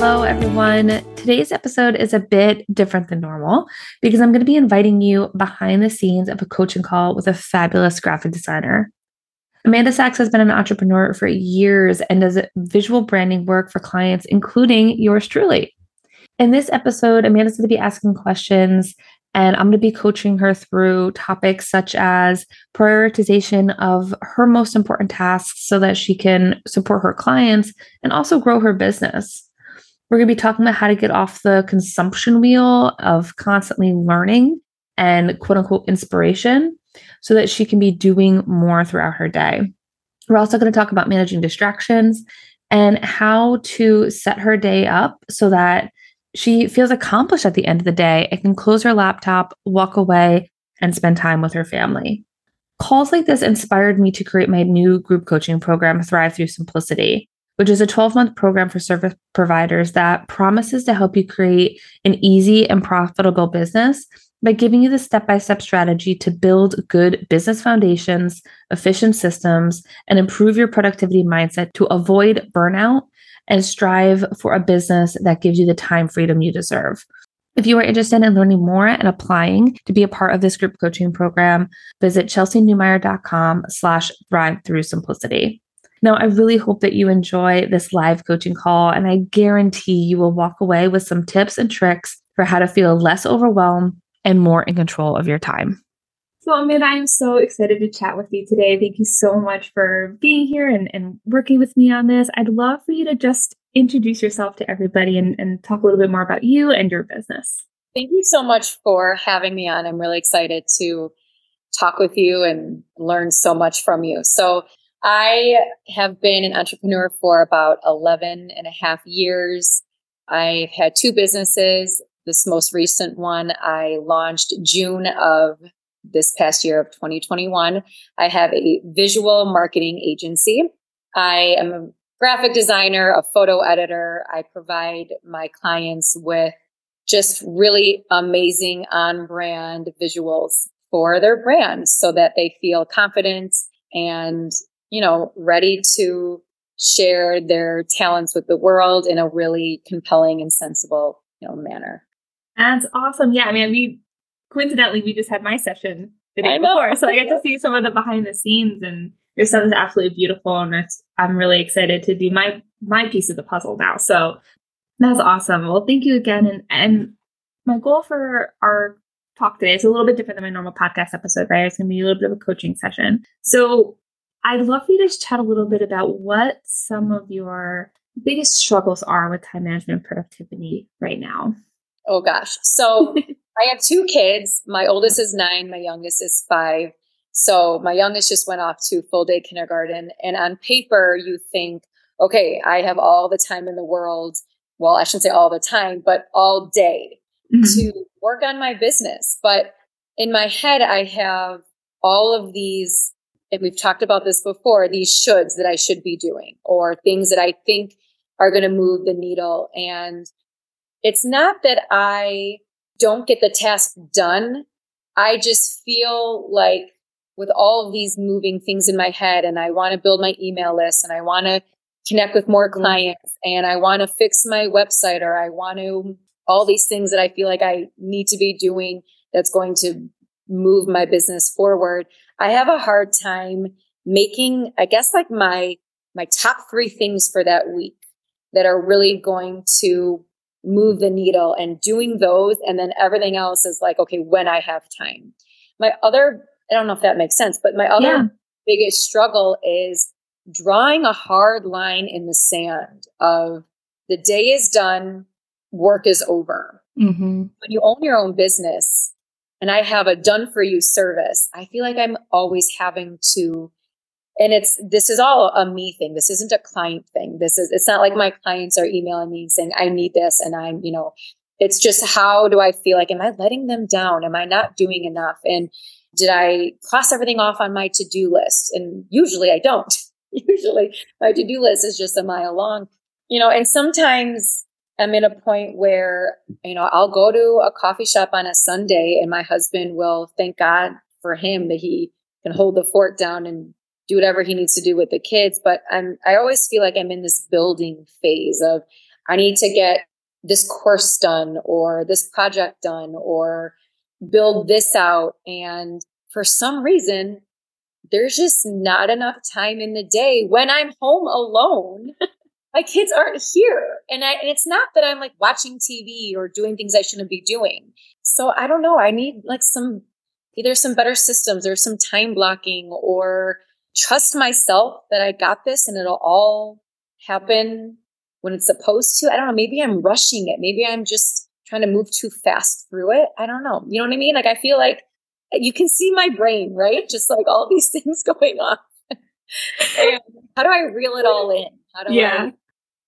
Hello, everyone. Today's episode is a bit different than normal because I'm going to be inviting you behind the scenes of a coaching call with a fabulous graphic designer. Amanda Sax has been an entrepreneur for years and does visual branding work for clients, including yours truly. In this episode, Amanda's going to be asking questions and I'm going to be coaching her through topics such as prioritization of her most important tasks so that she can support her clients and also grow her business. We're going to be talking about how to get off the consumption wheel of constantly learning and quote unquote inspiration so that she can be doing more throughout her day. We're also going to talk about managing distractions and how to set her day up so that she feels accomplished at the end of the day and can close her laptop, walk away, and spend time with her family. Calls like this inspired me to create my new group coaching program, Thrive Through Simplicity, which is a 12 month program for service providers that promises to help you create an easy and profitable business by giving you the step by step strategy to build good business foundations, efficient systems, and improve your productivity mindset to avoid burnout and strive for a business that gives you the time freedom you deserve. If you are interested in learning more and applying to be a part of this group coaching program, visit chelseynewmyer.com slash thrive through simplicity. Now, I really hope that you enjoy this live coaching call, and I guarantee you will walk away with some tips and tricks for how to feel less overwhelmed and more in control of your time. So, Amanda, I am so excited to chat with you today. Thank you so much for being here and, and working with me on this. I'd love for you to just introduce yourself to everybody and, and talk a little bit more about you and your business. Thank you so much for having me on. I'm really excited to talk with you and learn so much from you. So, I have been an entrepreneur for about 11 and a half years. I've had two businesses. This most recent one I launched June of this past year of 2021. I have a visual marketing agency. I am a graphic designer, a photo editor. I provide my clients with just really amazing on brand visuals for their brand so that they feel confident and, you know, ready to share their talents with the world in a really compelling and sensible, you know, manner. That's awesome. Yeah. I mean, we coincidentally, we just had my session the day before. So I get to see some of the behind the scenes and your son is absolutely beautiful. And I'm really excited to do my, my piece of the puzzle now. So that's awesome. Well, thank you again. And, and my goal for our talk today is a little bit different than my normal podcast episode, right? It's going to be a little bit of a coaching session. So I'd love for you to chat a little bit about what some of your biggest struggles are with time management and productivity right now. Oh gosh. So I have two kids. My oldest is nine, my youngest is five. So my youngest just went off to full day kindergarten. And on paper, you think, okay, I have all the time in the world. Well, I shouldn't say all the time, but all day mm-hmm. to work on my business. But in my head, I have all of these, and we've talked about this before, these shoulds that I should be doing or things that I think are going to move the needle. And it's not that I don't get the task done. I just feel like with all of these moving things in my head and I want to build my email list and I want to connect with more mm-hmm. clients and I want to fix my website or I want to all these things that I feel like I need to be doing that's going to move my business forward. I have a hard time making, I guess like my, my top three things for that week that are really going to move the needle and doing those. And then everything else is like, okay, when I have time. My other, I don't know if that makes sense, but my other yeah. biggest struggle is drawing a hard line in the sand of the day is done, work is over. Mm-hmm. When you own your own business and I have a done for you service, I feel like I'm always having to and it's this is all a me thing this isn't a client thing this is it's not like my clients are emailing me saying i need this and i'm you know it's just how do I feel like, am I letting them down? Am I not doing enough? And did I cross everything off on my to do list? And usually I don't. usually my to do list is just a mile long, you know, and sometimes I'm in a point where, you know, I'll go to a coffee shop on a Sunday and my husband will thank God for him that he can hold the fort down and do whatever he needs to do with the kids. But I'm, I always feel like I'm in this building phase of I need to get this course done or this project done or build this out. And for some reason, there's just not enough time in the day when I'm home alone. my kids aren't here. And I, and it's not that I'm like watching TV or doing things I shouldn't be doing. So I don't know. I need like some, either some better systems or some time blocking or trust myself that I got this and it'll all happen when it's supposed to. I don't know. Maybe I'm rushing it. Maybe I'm just trying to move too fast through it. I don't know. You know what I mean? Like I feel like you can see my brain, right? Just like all these things going on. how do I reel it all in? How do yeah. I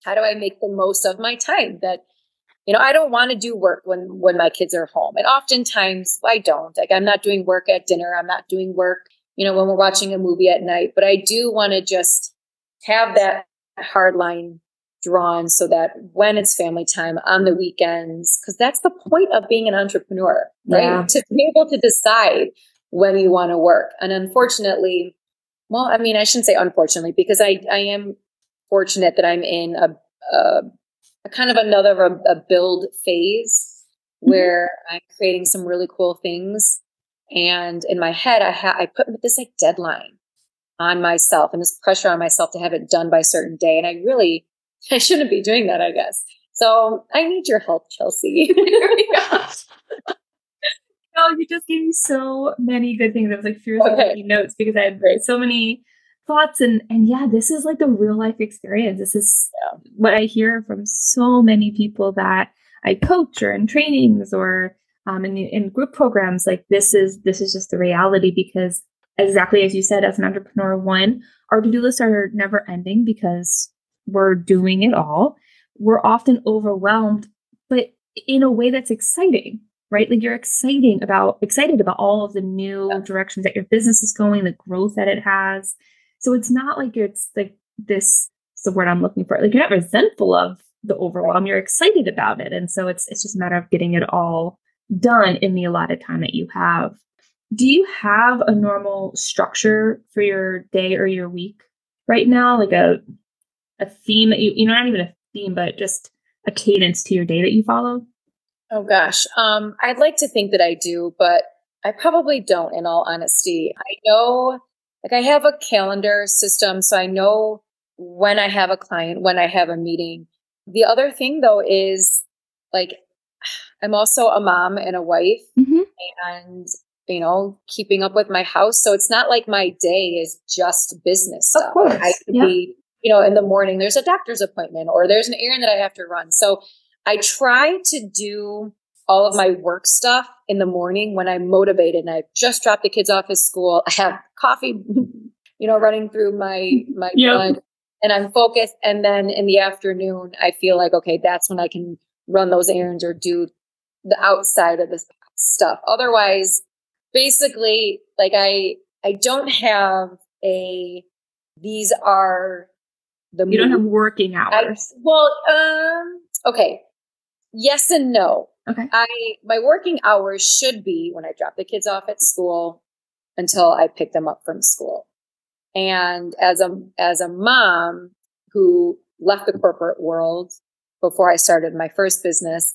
how do I make the most of my time that you know, I don't want to do work when when my kids are home. And oftentimes I don't. Like I'm not doing work at dinner. I'm not doing work, you know, when we're watching a movie at night, but I do want to just have that hard line drawn so that when it's family time on the weekends, because that's the point of being an entrepreneur, right? Yeah. To be able to decide when you want to work. And unfortunately, well, I mean, I shouldn't say unfortunately, because I, I am fortunate that I'm in a, a, a kind of another a, a build phase mm-hmm. where I'm creating some really cool things. And in my head, I ha- I put this like deadline on myself and this pressure on myself to have it done by a certain day. And I really I shouldn't be doing that, I guess. So I need your help, Chelsey. Oh, you just gave me so many good things. I was like fierce okay. taking notes because I had so many thoughts and and yeah, this is like a real life experience. This is what I hear from so many people that I coach or in trainings or um, in in group programs. Like this is this is just the reality because exactly as you said, as an entrepreneur, one our to do lists are never ending because we're doing it all, we're often overwhelmed, but in a way that's exciting, right? Like you're exciting about excited about all of the new directions that your business is going, the growth that it has. So it's not like it's like this is the word I'm looking for. Like you're not resentful of the overwhelm, you're excited about it. And so it's it's just a matter of getting it all done in the allotted time that you have. Do you have a normal structure for your day or your week right now? Like a a theme that you you know not even a theme but just a cadence to your day that you follow oh gosh um i'd like to think that i do but i probably don't in all honesty i know like i have a calendar system so i know when i have a client when i have a meeting the other thing though is like i'm also a mom and a wife mm-hmm. and you know keeping up with my house so it's not like my day is just business stuff of course. i could yeah. be you know, in the morning there's a doctor's appointment or there's an errand that I have to run. So I try to do all of my work stuff in the morning when I'm motivated and I just dropped the kids off at school. I have coffee, you know, running through my my yep. blood and I'm focused. And then in the afternoon, I feel like, okay, that's when I can run those errands or do the outside of the stuff. Otherwise, basically, like I I don't have a these are the you don't have working hours. I, well, um, okay, yes and no. Okay, I my working hours should be when I drop the kids off at school until I pick them up from school. And as a as a mom who left the corporate world before I started my first business,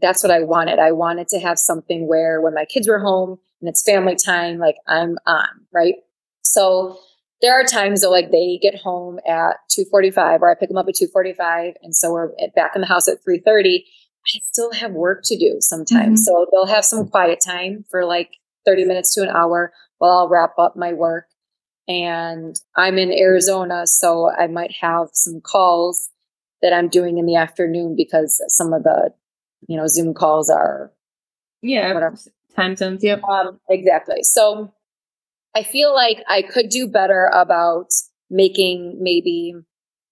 that's what I wanted. I wanted to have something where when my kids were home and it's family time, like I'm on, right? So there are times that like they get home at 2.45 or i pick them up at 2.45 and so we're back in the house at 3.30 i still have work to do sometimes mm-hmm. so they'll have some quiet time for like 30 minutes to an hour while i'll wrap up my work and i'm in arizona so i might have some calls that i'm doing in the afternoon because some of the you know zoom calls are yeah whatever. time zones yep um, exactly so I feel like I could do better about making maybe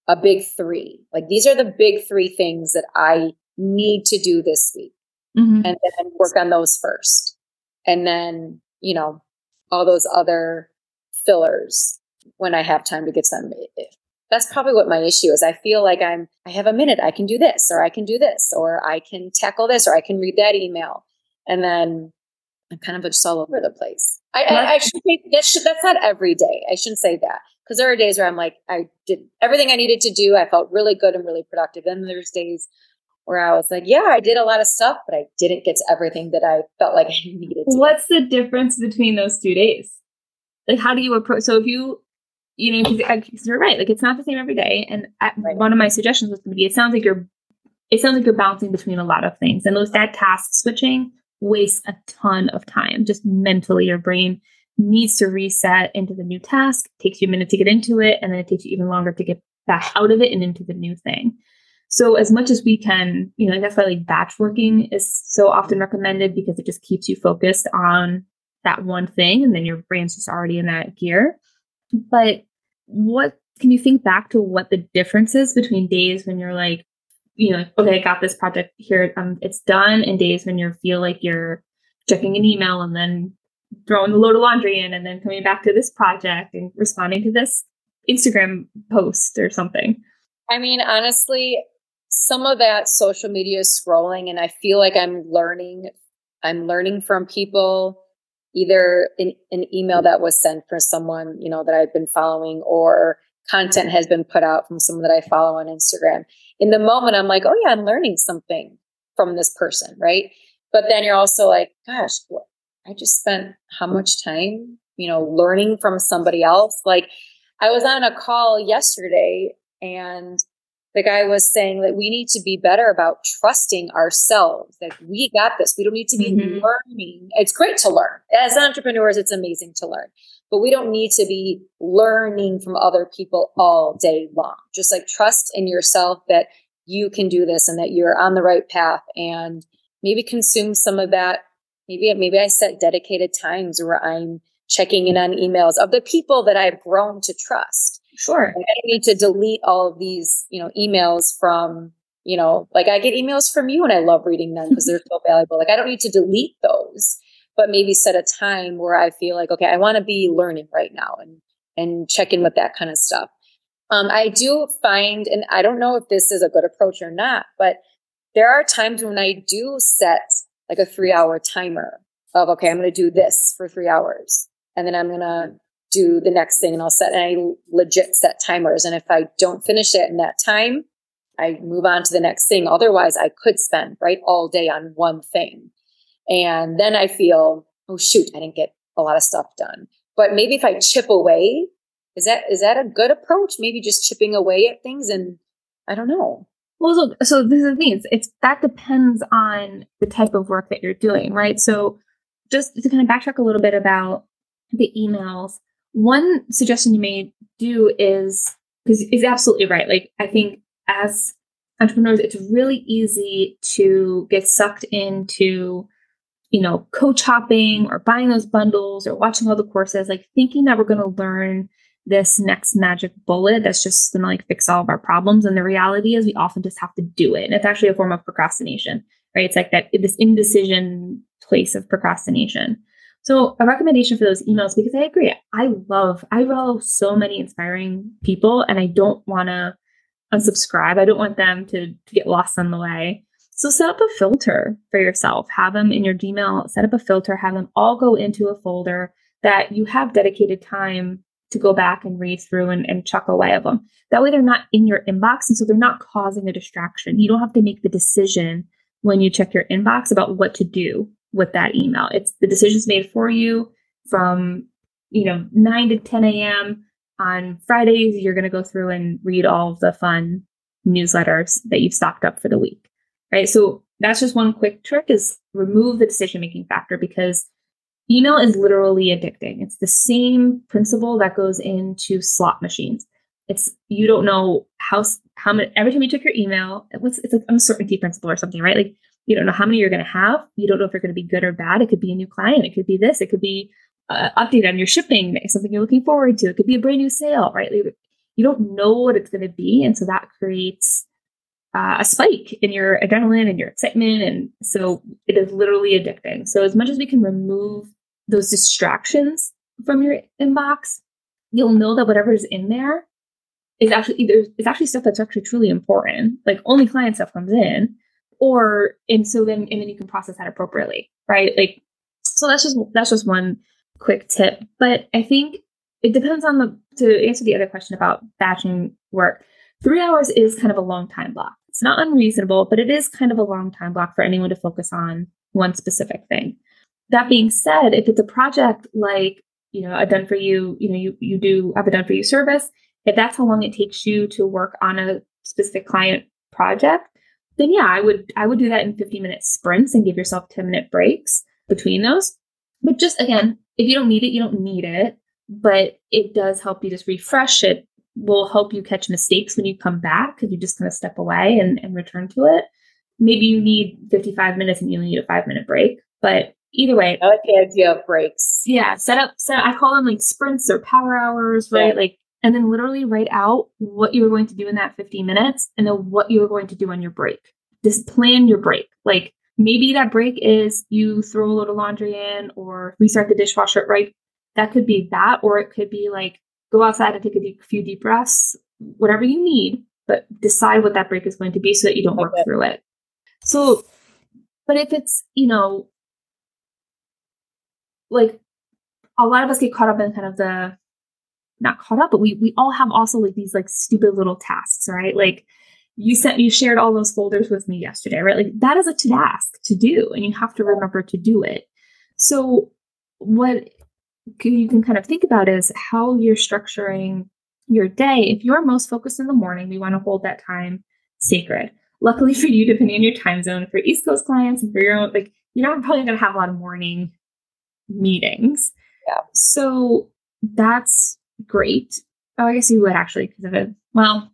a big three. Like these are the big three things that I need to do this week. mm-hmm. and then work on those first. And then, you know, all those other fillers when I have time to get some. That's probably what my issue is. I feel like I'm, I have a minute, I can do this, or I can do this, or I can tackle this, or I can read that email. And then I'm kind of just all over the place. I, I, I should make that should, that's not every day. I shouldn't say that because there are days where I'm like, I did everything I needed to do. I felt really good and really productive. And there's days where I was like, yeah, I did a lot of stuff, but I didn't get to everything that I felt like I needed to. What's the difference between those two days? Like, how do you approach? So if you, you know, because you're right, like it's not the same every day. And right. one of my suggestions was going to be, it sounds like you're, it sounds like you're bouncing between a lot of things, and those that task switching wastes a ton of time. Just mentally, your brain needs to reset into the new task. It takes you a minute to get into it, and then it takes you even longer to get back out of it and into the new thing. So as much as we can, you know, that's why like batch working is so often recommended because it just keeps you focused on that one thing and then your brain's just already in that gear. But what can you think back to what the difference is between days when you're like, you know, okay, I got this project here, um, it's done, and days when you feel like you're checking an email and then throwing a load of laundry in and then coming back to this project and responding to this Instagram post or something? I mean, honestly, some of that social media scrolling and I feel like I'm learning I'm learning from people either in an email that was sent from someone, you know, that I've been following or content has been put out from someone that I follow on Instagram. In the moment I'm like, "Oh yeah, I'm learning something from this person," right? But then you're also like, "Gosh, what? I just spent how much time, you know, learning from somebody else?" Like I was on a call yesterday and the guy was saying that we need to be better about trusting ourselves. That we got this. We don't need to be mm-hmm. learning. It's great to learn. As entrepreneurs it's amazing to learn. But we don't need to be learning from other people all day long. Just like trust in yourself that you can do this and that you're on the right path and maybe consume some of that. Maybe maybe i set dedicated times where i'm checking in on emails of the people that i've grown to trust Sure. Like I need to delete all of these, you know, emails from, you know, like I get emails from you and I love reading them because they're so valuable. Like I don't need to delete those, but maybe set a time where I feel like, okay, I want to be learning right now and and check in with that kind of stuff. Um, I do find, and I don't know if this is a good approach or not, but there are times when I do set like a three hour timer of, okay, I'm going to do this for three hours. And then I'm going to do the next thing and I'll set and I legit set timers. And if I don't finish it in that time, I move on to the next thing. Otherwise, I could spend right all day on one thing. And then I feel, oh shoot, I didn't get a lot of stuff done. But maybe if I chip away, is that is that a good approach? Maybe just chipping away at things and I don't know. Well, so, so this is the thing. It's, it's that depends on the type of work that you're doing, right? So just to kind of backtrack a little bit about the emails, one suggestion you may do is because it's absolutely right. Like I think as entrepreneurs, it's really easy to get sucked into, you know, coach hopping or buying those bundles or watching all the courses, like thinking that we're going to learn this next magic bullet that's just going to like fix all of our problems. And the reality is we often just have to do it. And it's actually a form of procrastination, right? It's like that this indecision place of procrastination. So a recommendation for those emails, because I agree, I love, I follow so many inspiring people and I don't want to unsubscribe. I don't want them to, to get lost on the way. So set up a filter for yourself. Have them in your Gmail, set up a filter, have them all go into a folder that you have dedicated time to go back and read through and, and chuck away of them. That way they're not in your inbox. And so they're not causing a distraction. You don't have to make the decision when you check your inbox about what to do with that email. It's the decisions made for you from, you know, 9 to 10 a.m. on Fridays. You're going to go through and read all of the fun newsletters that you've stocked up for the week. Right. So that's just one quick trick is remove the decision making factor because email is literally addicting. It's the same principle that goes into slot machines. It's you don't know how how many every time you check your email, what's it's like uncertainty principle or something, right? Like you don't know how many you're going to have. You don't know if they're going to be good or bad. It could be a new client. It could be this. It could be uh, update on your shipping, something you're looking forward to. It could be a brand new sale, right? You don't know what it's going to be. And so that creates uh, a spike in your adrenaline and your excitement. And so it it is literally addicting. So as much as we can remove those distractions from your inbox, you'll know that whatever's in there is actually either it's actually stuff that's actually truly important. Like only client stuff comes in, or and so then and then you can process that appropriately, right? Like so that's just that's just one quick tip. But I think it depends on the to answer the other question about batching work. Three hours is kind of a long time block. It's not unreasonable, but it is kind of a long time block for anyone to focus on one specific thing. That being said, if it's a project like, you know, a done for you, you know, you, you do have a done for you service, if that's how long it takes you to work on a specific client project, then yeah, I would I would do that in 15 minute sprints and give yourself 10 minute breaks between those. But just again, if you don't need it, you don't need it. But it does help you just refresh it, will help you catch mistakes when you come back because you just kind of step away and, and return to it. Maybe you need 55 minutes and you only need a five minute break. But either way, I like the idea of breaks. Yeah, set up set I call them like sprints or power hours, right? Yeah. Like and then literally write out what you're going to do in that 15 minutes and then what you're going to do on your break. Just plan your break. Like maybe that break is you throw a load of laundry in or restart the dishwasher, right? That could be that, or it could be like go outside and take a deep, few deep breaths, whatever you need, but decide what that break is going to be so that you don't work okay. through it. So, but if it's, you know, like a lot of us get caught up in kind of the not caught up, but we we all have also like these like stupid little tasks, right? Like you sent you shared all those folders with me yesterday, right? Like that is a task to do, and you have to remember to do it. So what you can kind of think about is how you're structuring your day. If you're most focused in the morning, we want to hold that time sacred. Luckily for you, depending on your time zone, for East Coast clients and for your own, like you're not probably going to have a lot of morning meetings. Yeah. So that's great. Oh, I guess you would actually because of it. Well,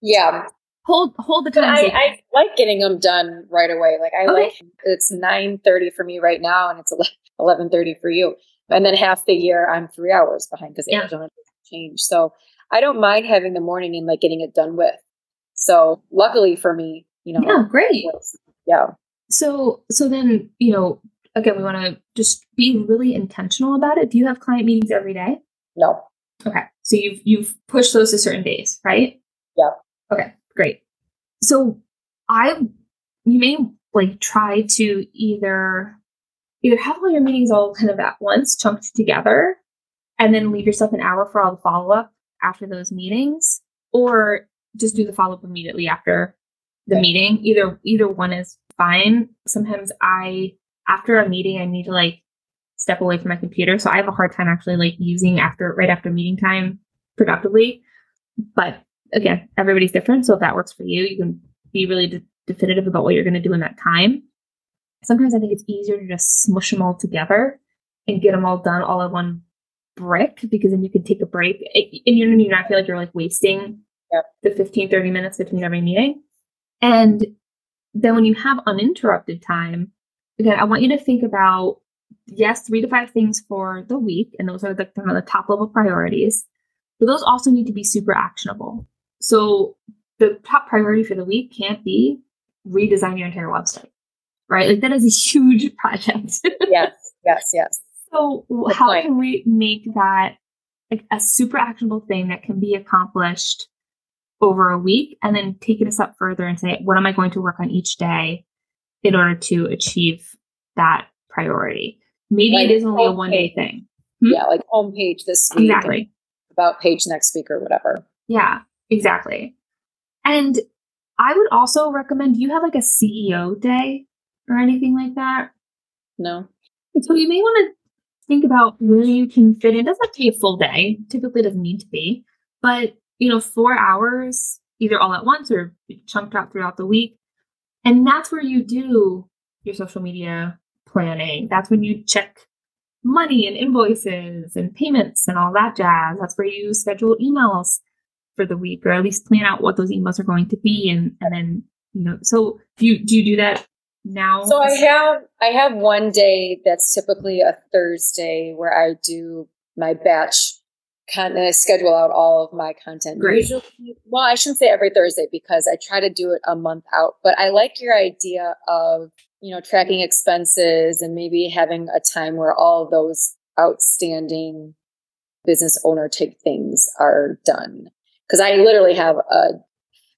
yeah. Hold hold the time. I, I, like getting them done right away. Like I okay. like it's nine thirty for me right now, and it's eleven thirty for you. And then half the year I'm three hours behind because yeah. Arizona change. So I don't mind having the morning and like getting it done with. So luckily for me, you know. Yeah, great. Yeah. So so then you know again we want to just be really intentional about it. Do you have client meetings every day? No. Okay. So you've you've pushed those to certain days, right? Yeah. Okay, great. So I you may like try to either either have all your meetings all kind of at once, chunked together, and then leave yourself an hour for all the follow-up after those meetings, or just do the follow-up immediately after the okay. meeting. Either either one is fine. Sometimes I after a meeting I need to like step away from my computer. So I have a hard time actually like using after right after meeting time productively. But again, everybody's different. So if that works for you, you can be really de- definitive about what you're going to do in that time. Sometimes I think it's easier to just smush them all together and get them all done all in one brick because then you can take a break and you do not feel like you're like wasting yep. the 15, 30 minutes between every meeting. And then when you have uninterrupted time, again, I want you to think about yes, three to five things for the week, and those are the kind of the top level priorities. But those also need to be super actionable. So the top priority for the week can't be redesign your entire website, right? Like that is a huge project. yes, yes, yes. So Good how point. can we make that like a super actionable thing that can be accomplished over a week and then take it a step further and say, what am I going to work on each day in order to achieve that priority? Maybe like it is only a one day thing. Hmm? Yeah, like homepage this week. Exactly. About page next week or whatever. Yeah, exactly. And I would also recommend you have like a CEO day or anything like that. No. So you may want to think about where you can fit in. It doesn't have to be a full day. Typically doesn't need to be. But, you know, four hours either all at once or chunked out throughout the week. And that's where you do your social media planning. That's when you check money and invoices and payments and all that jazz. That's where you schedule emails for the week or at least plan out what those emails are going to be and, and then you know so do you do you do that now so i have i have one day that's typically a thursday where i do my batch kind of schedule out all of my content Great. Usually, well i shouldn't say every thursday because i try to do it a month out but i like your idea of you know, tracking expenses and maybe having a time where all those outstanding business owner type things are done. Cause I literally have a,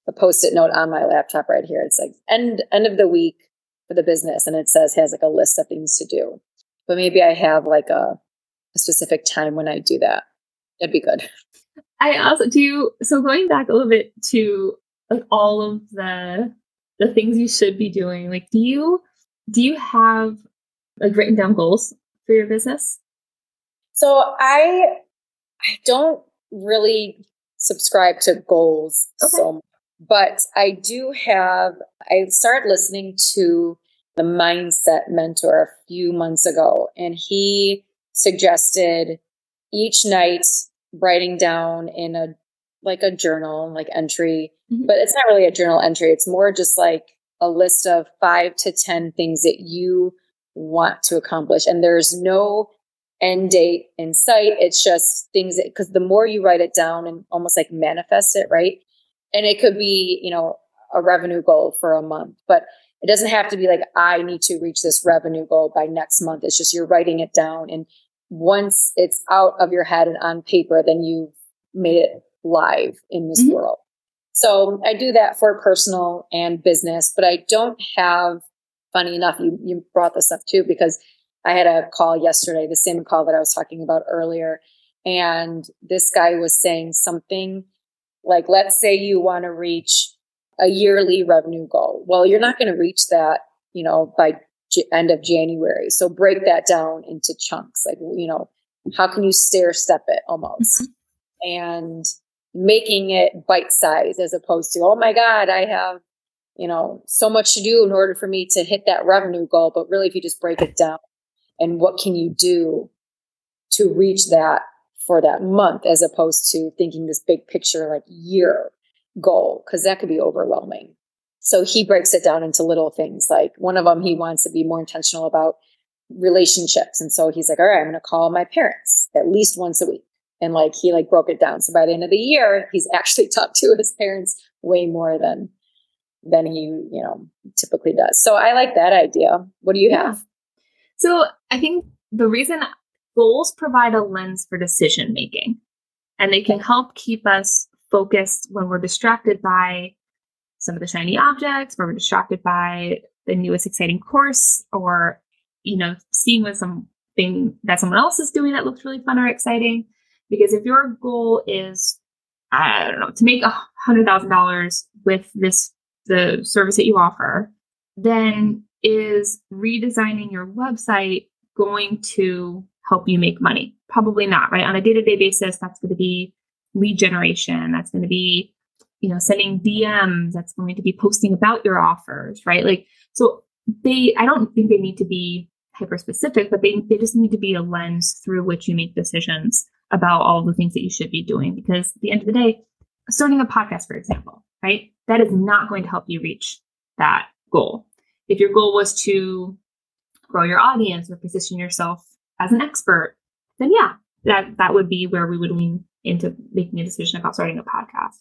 a post-it note on my laptop right here. It's like end, end of the week for the business. And it says, has like a list of things to do, but maybe I have like a, a specific time when I do that. That'd be good. I also do. So going back a little bit to like all of the the things you should be doing. Like, do you do you have like written down goals for your business? So I I don't really subscribe to goals okay. so but I do have I started listening to the mindset mentor a few months ago and he suggested each night writing down in a like a journal like entry mm-hmm. but it's not really a journal entry it's more just like a list of five to 10 things that you want to accomplish. And there's no end date in sight. It's just things that, because the more you write it down and almost like manifest it, right? And it could be, you know, a revenue goal for a month, but it doesn't have to be like, I need to reach this revenue goal by next month. It's just you're writing it down. And once it's out of your head and on paper, then you've made it live in this mm-hmm. world. So I do that for personal and business, but I don't have, funny enough, you, you brought this up too, because I had a call yesterday, the same call that I was talking about earlier. And this guy was saying something like, let's say you want to reach a yearly revenue goal. Well, you're not going to reach that, you know, by J- end of January. So break that down into chunks. Like, you know, how can you stair step it almost? Mm-hmm. And making it bite size as opposed to, oh my God, I have, you know, so much to do in order for me to hit that revenue goal. But really, if you just break it down and what can you do to reach that for that month as opposed to thinking this big picture like year goal, because that could be overwhelming. So he breaks it down into little things. Like one of them, he wants to be more intentional about relationships. And so he's like, all right, I'm going to call my parents at least once a week and like he like broke it down. So by the end of the year he's actually talked to his parents way more than than he you know typically does. So i like that idea. What do you yeah. have? So i think the reason goals provide a lens for decision making. And they can help keep us focused when we're distracted by some of the shiny objects when we're distracted by the newest exciting course or you know seeing with something that someone else is doing that looks really fun or exciting because if your goal is, I don't know, to make a hundred thousand dollars with this the service that you offer, then is redesigning your website going to help you make money? Probably not, right? On a day-to-day basis, that's going to be lead generation. That's going to be, you know, sending DMs. That's going to be posting about your offers, right? Like, so they, I don't think they need to be hyper specific, but they, they just need to be a lens through which you make decisions about all the things that you should be doing. Because at the end of the day, starting a podcast, for example, right? That is not going to help you reach that goal. If your goal was to grow your audience or position yourself as an expert, then yeah, that, that would be where we would lean into making a decision about starting a podcast.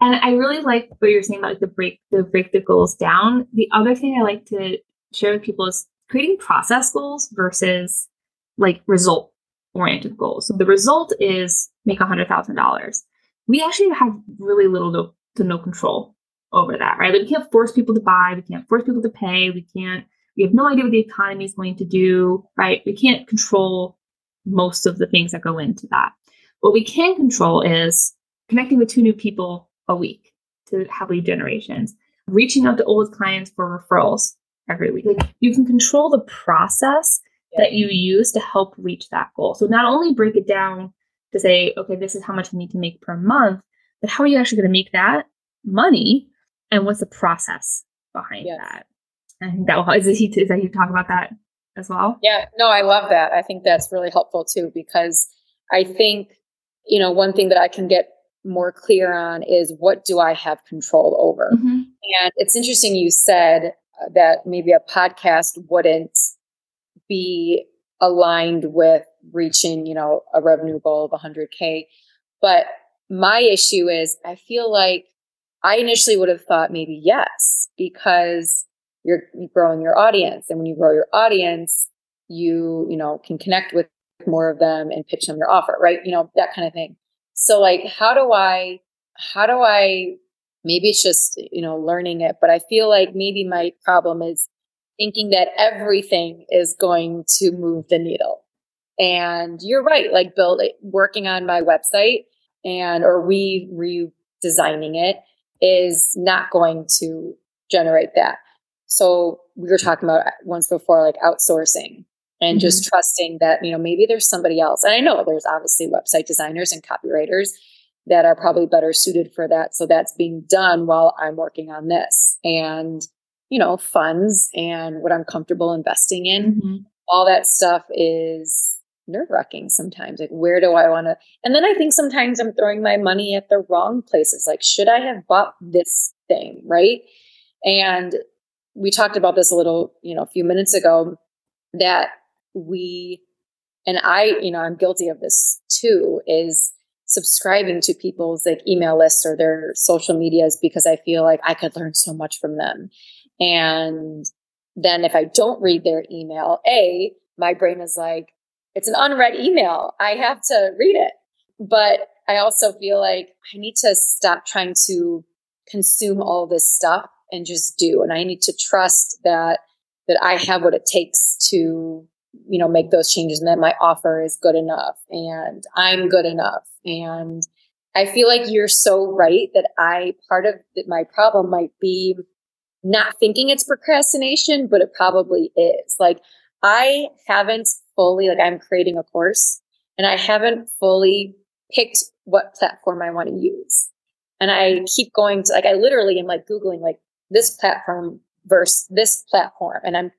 And I really like what you're saying about like the break the break the goals down. The other thing I like to share with people is creating process goals versus like result oriented goals. So the result is make $100,000. We actually have really little to, to no control over that, right? Like we can't force people to buy, we can't force people to pay, we can't, we have no idea what the economy is going to do, right? We can't control most of the things that go into that. What we can control is connecting with two new people a week to have lead generations, reaching out to old clients for referrals every week. Like you can control the process that you use to help reach that goal. So not only break it down to say, okay, this is how much I need to make per month, but how are you actually going to make that money and what's the process behind yes. that? I think that will, is, he, is that you talk about that as well? Yeah, no, I love that. I think that's really helpful too, because I think, you know, one thing that I can get more clear on is what do I have control over? Mm-hmm. And it's interesting you said that maybe a podcast wouldn't be aligned with reaching, you know, a revenue goal of 100K. But my issue is I feel like I initially would have thought maybe yes, because you're growing your audience. And when you grow your audience, you, you know, can connect with more of them and pitch them your offer, right? You know, that kind of thing. So like, how do I, how do I, maybe it's just, you know, learning it, but I feel like maybe my problem is thinking that everything is going to move the needle. And you're right, like building, working on my website and, or re, redesigning it is not going to generate that. So we were talking about once before, like outsourcing and mm-hmm. just trusting that, you know, maybe there's somebody else. And I know there's obviously website designers and copywriters that are probably better suited for that. So that's being done while I'm working on this. And, you know, funds and what I'm comfortable investing in, mm-hmm. all that stuff is nerve wracking sometimes. Like, where do I want to? And then I think sometimes I'm throwing my money at the wrong places. Like, should I have bought this thing? Right. And we talked about this a little, you know, a few minutes ago that we, and I, you know, I'm guilty of this too, is subscribing to people's like email lists or their social medias because I feel like I could learn so much from them. And then if I don't read their email, A, my brain is like, it's an unread email. I have to read it. But I also feel like I need to stop trying to consume all this stuff and just do. And I need to trust that that I have what it takes to, you know, make those changes and that my offer is good enough and I'm good enough. And I feel like you're so right that I part of my problem might be not thinking it's procrastination, but it probably is. Like I haven't fully like I'm creating a course and I haven't fully picked what platform I want to use. And I keep going to like I literally am like googling like this platform versus this platform and I'm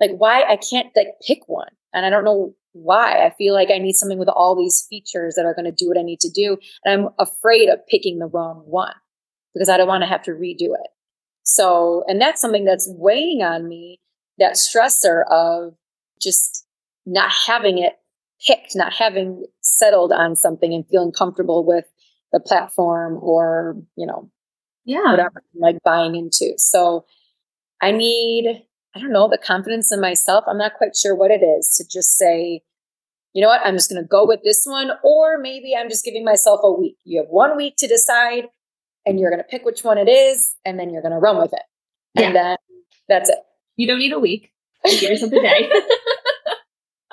like why I can't like pick one. And I don't know why. I feel like I need something with all these features that are going to do what I need to do and I'm afraid of picking the wrong one because I don't want to have to redo it. So, and that's something that's weighing on me, that stressor of just not having it picked, not having settled on something and feeling comfortable with the platform or, you know, yeah, whatever I'm like buying into. So I need, I don't know, the confidence in myself. I'm not quite sure what it is to just say, you know what, I'm just going to go with this one. Or maybe I'm just giving myself a week. You have one week to decide and you're going to pick which one it is and then you're going to run with it. And yeah. then that's it. You don't need a week. Give yourself a day. Oh,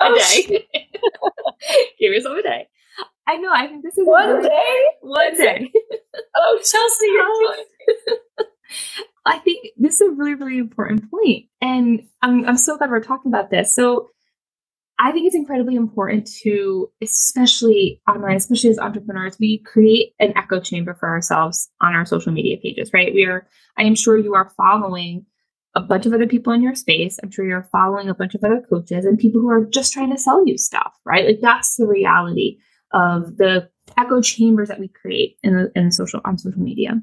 a oh, day. Give yourself a day. I know. I think this is one really, day. One day. oh, Chelsey, I think this is a really, really important point, and I'm I'm so glad we're talking about this. So, I think it's incredibly important to, especially online, especially as entrepreneurs, we create an echo chamber for ourselves on our social media pages. Right? We are. I am sure you are following a bunch of other people in your space. I'm sure you're following a bunch of other coaches and people who are just trying to sell you stuff, right? Like that's the reality of the echo chambers that we create in, the, in social on social media.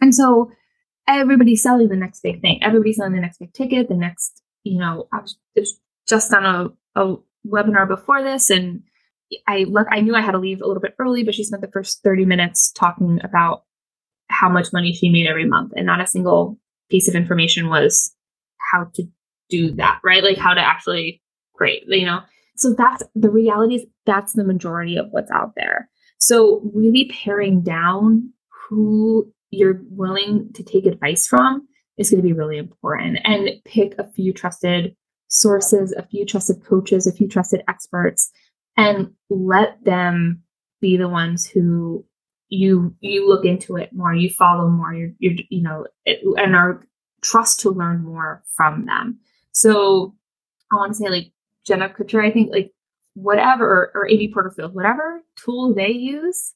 And so everybody's selling the next big thing. Everybody's selling the next big ticket, the next, you know, I was just on a, a webinar before this and I look I knew I had to leave a little bit early, but she spent the first 30 minutes talking about how much money she made every month and not a single piece of information was how to do that, right? Like how to actually create, you know? So that's the reality is that's the majority of what's out there. So really paring down who you're willing to take advice from is going to be really important and pick a few trusted sources, a few trusted coaches, a few trusted experts and let them be the ones who you you look into it more, you follow more, you're, you're you know, it, and are trust to learn more from them. So I want to say like Jenna Kutcher, I think like whatever, or, or Amy Porterfield, whatever tool they use,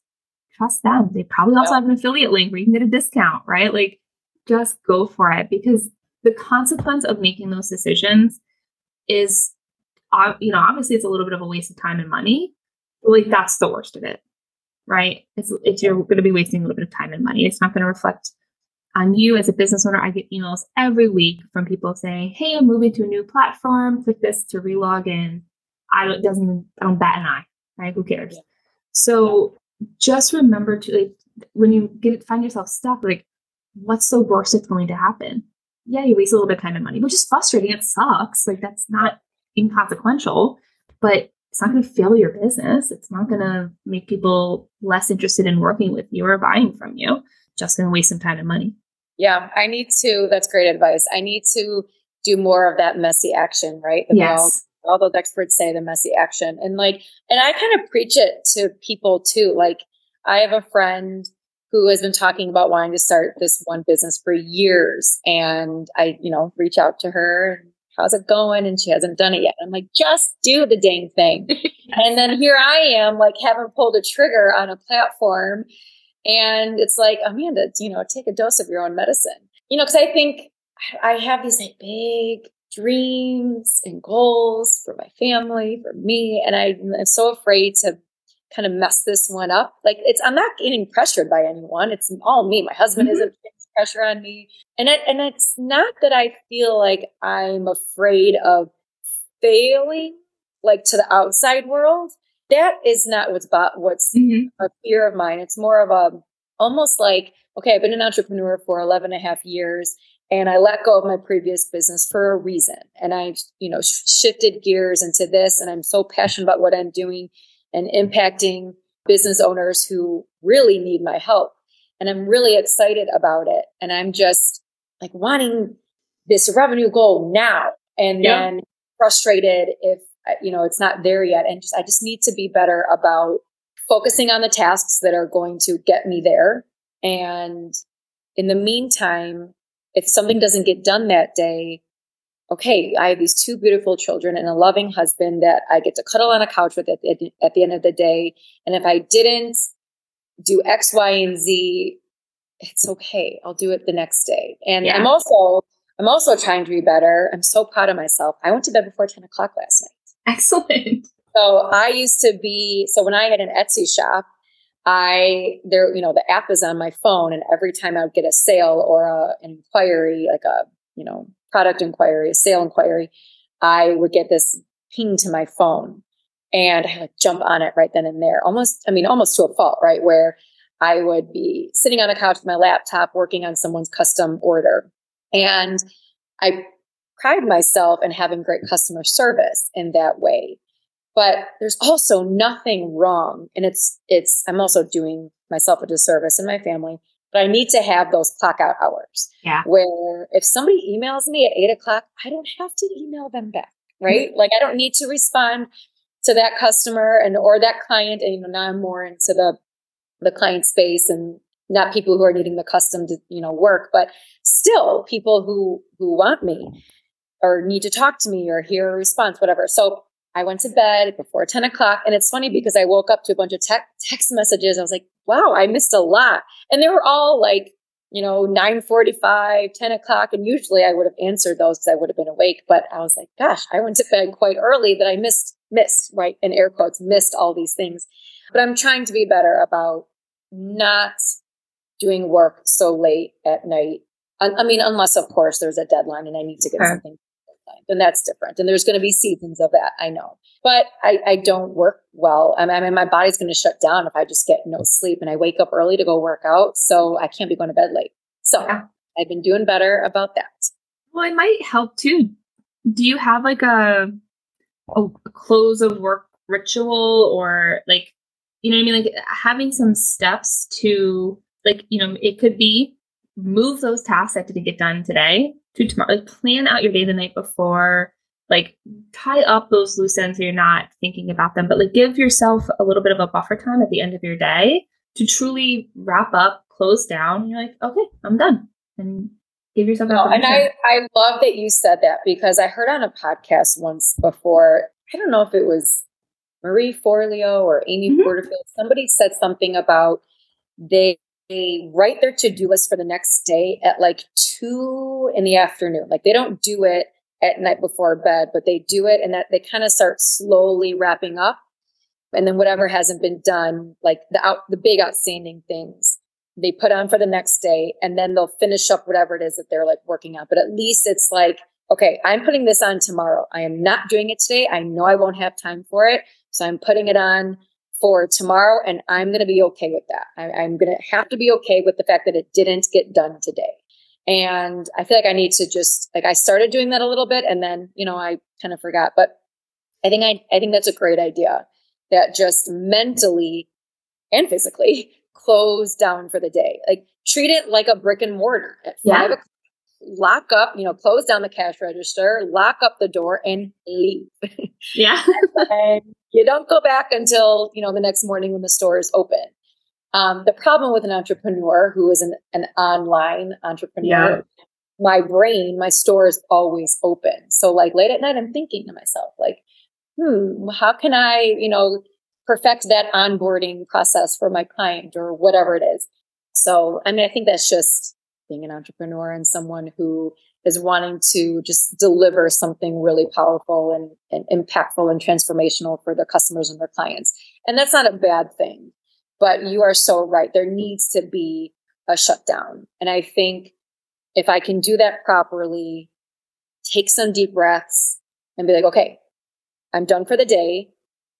trust them. They probably also have an affiliate link where you can get a discount, right? Like just go for it because the consequence of making those decisions is, uh, you know, obviously it's a little bit of a waste of time and money, but like that's the worst of it right? It's, it's you're going to be wasting a little bit of time and money. It's not going to reflect on you as a business owner. I get emails every week from people saying, "Hey, I'm moving to a new platform. Click this to relog in." I don't doesn't I don't bat an eye, right? Who cares? Yeah. So just remember to like when you get find yourself stuck, like what's the worst that's going to happen? Yeah, you waste a little bit of time and money, which is frustrating. It sucks. Like that's not inconsequential, but it's not going to fail your business. It's not going to make people less interested in working with you or buying from you. Just going to waste some time and money. Yeah, I need to. That's great advice. I need to do more of that messy action, right? The yes. All, all those experts say the messy action. And like, and I kind of preach it to people too. Like, I have a friend who has been talking about wanting to start this one business for years. And I, you know, reach out to her how's it going? And she hasn't done it yet. I'm like, just do the dang thing. and then here I am, like, haven't pulled a trigger on a platform. And it's like, Amanda, you know, take a dose of your own medicine. You know, because I think I have these like big dreams and goals for my family, for me. And I, I'm so afraid to kind of mess this one up. Like it's, I'm not getting pressured by anyone. It's all me. My husband mm-hmm. isn't pressure on me. And it, and it's not that I feel like I'm afraid of failing like to the outside world. That is not what's what's mm-hmm. a fear of mine. It's more of a almost like, okay, I've been an entrepreneur for 11 and a half years and I let go of my previous business for a reason. And I've, you know, sh- shifted gears into this and I'm so passionate about what I'm doing and impacting business owners who really need my help and I'm really excited about it. And I'm just like wanting this revenue goal now and yeah. then frustrated if, you know, it's not there yet. And just, I just need to be better about focusing on the tasks that are going to get me there. And in the meantime, if something doesn't get done that day, okay, I have these two beautiful children and a loving husband that I get to cuddle on a couch with at the, at the end of the day. And if I didn't do X, Y, and Z. It's okay. I'll do it the next day. And yeah. I'm also I'm also trying to be better. I'm so proud of myself. I went to bed before 10 o'clock last night. Excellent. So I used to be so when I had an Etsy shop, I there you know the app is on my phone, and every time I would get a sale or a, an inquiry, like a you know product inquiry, a sale inquiry, I would get this ping to my phone and I would jump on it right then and there. Almost, I mean, almost to a fault, right? Where I would be sitting on a couch with my laptop working on someone's custom order. And I pride myself in having great customer service in that way. But there's also nothing wrong. And it's, it's, I'm also doing myself a disservice and my family, but I need to have those clock out hours. Yeah. Where if somebody emails me at eight o'clock, I don't have to email them back. Right. Mm-hmm. Like I don't need to respond to that customer and or that client and you know now i'm more into the the client space and not people who are needing the custom to you know work but still people who who want me or need to talk to me or hear a response whatever so i went to bed before 10 o'clock and it's funny because i woke up to a bunch of te- text messages i was like wow i missed a lot and they were all like you know 9.45 10 o'clock and usually i would have answered those because i would have been awake but i was like gosh i went to bed quite early that i missed missed, right? In air quotes, missed all these things. But I'm trying to be better about not doing work so late at night. I, I mean, unless of course there's a deadline and I need to get sure. something then that's different. And there's going to be seasons of that, I know. But I, I don't work well. I mean, my body's going to shut down if I just get no sleep and I wake up early to go work out. So I can't be going to bed late. So yeah. I've been doing better about that. Well, it might help too. Do you have like a a close of work ritual or like you know what I mean? Like having some steps to like, you know, it could be move those tasks that didn't get done today to tomorrow. Like plan out your day the night before. Like tie up those loose ends so you're not thinking about them, but like give yourself a little bit of a buffer time at the end of your day to truly wrap up, close down. You're like, okay, I'm done. And give yourself no, and I, I love that you said that because I heard on a podcast once before, I don't know if it was Marie Forleo or Amy mm-hmm. Porterfield, somebody said something about they, they write their to-do list for the next day at like two in the afternoon. Like they don't do it at night before bed, but they do it and that they kind of start slowly wrapping up. And then whatever hasn't been done, like the out the big outstanding things, they put on for the next day and then they'll finish up whatever it is that they're like working on. But at least it's like, okay, I'm putting this on tomorrow. I am not doing it today. I know I won't have time for it. So I'm putting it on for tomorrow and I'm going to be okay with that. I, am going to have to be okay with the fact that it didn't get done today. And I feel like I need to just like I started doing that a little bit and then, you know, I kind of forgot. But I think I I think that's a great idea that just mentally and physically close down for the day. Like treat it like a brick and mortar at yeah. five o'clock. Lock up, you know, close down the cash register, lock up the door, and leave. Yeah. and you don't go back until, you know, the next morning when the store is open. Um, the problem with an entrepreneur who is an, an online entrepreneur, yeah. my brain, my store is always open. So like late at night, I'm thinking to myself, like, hmm, how can I, you know, perfect that onboarding process for my client or whatever it is. So, I mean, I think that's just being an entrepreneur and someone who is wanting to just deliver something really powerful and, and impactful and transformational for their customers and their clients. And that's not a bad thing. But you are so right. There needs to be a shutdown. And I think if I can do that properly, take some deep breaths and be like, okay, I'm done for the day.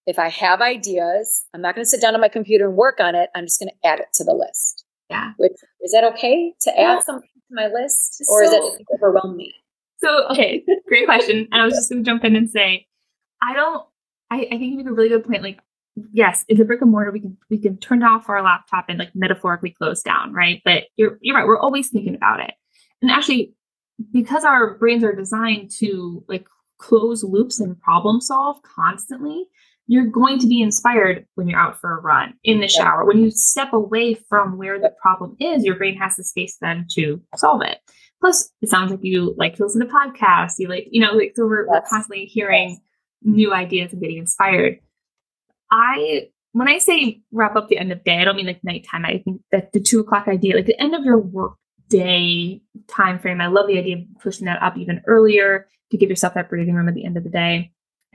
If I have ideas, I'm not going to sit down on my computer and work on it. I'm just going to add it to the list. Yeah. Which, is that okay to add yeah. something to my list or so, is it overwhelm me? So, okay, great question. And I was just going to jump in and say, I don't, I, I think you make a really good point. Like, yes, it's a brick and mortar. We can, we can turn off our laptop and like metaphorically close down, right? But you're, you're right. We're always thinking about it. And actually, because our brains are designed to like close loops and problem solve constantly, you're going to be inspired when you're out for a run in the shower. When you step away from where the problem is, your brain has the space then to solve it. Plus, it sounds like you like to listen to podcasts. You like, you know, like so we're, yes. we're constantly hearing new ideas and getting inspired. I when I say wrap up the end of day, I don't mean like nighttime. I think that the two o'clock idea, like the end of your work day time frame. I love the idea of pushing that up even earlier to give yourself that breathing room at the end of the day.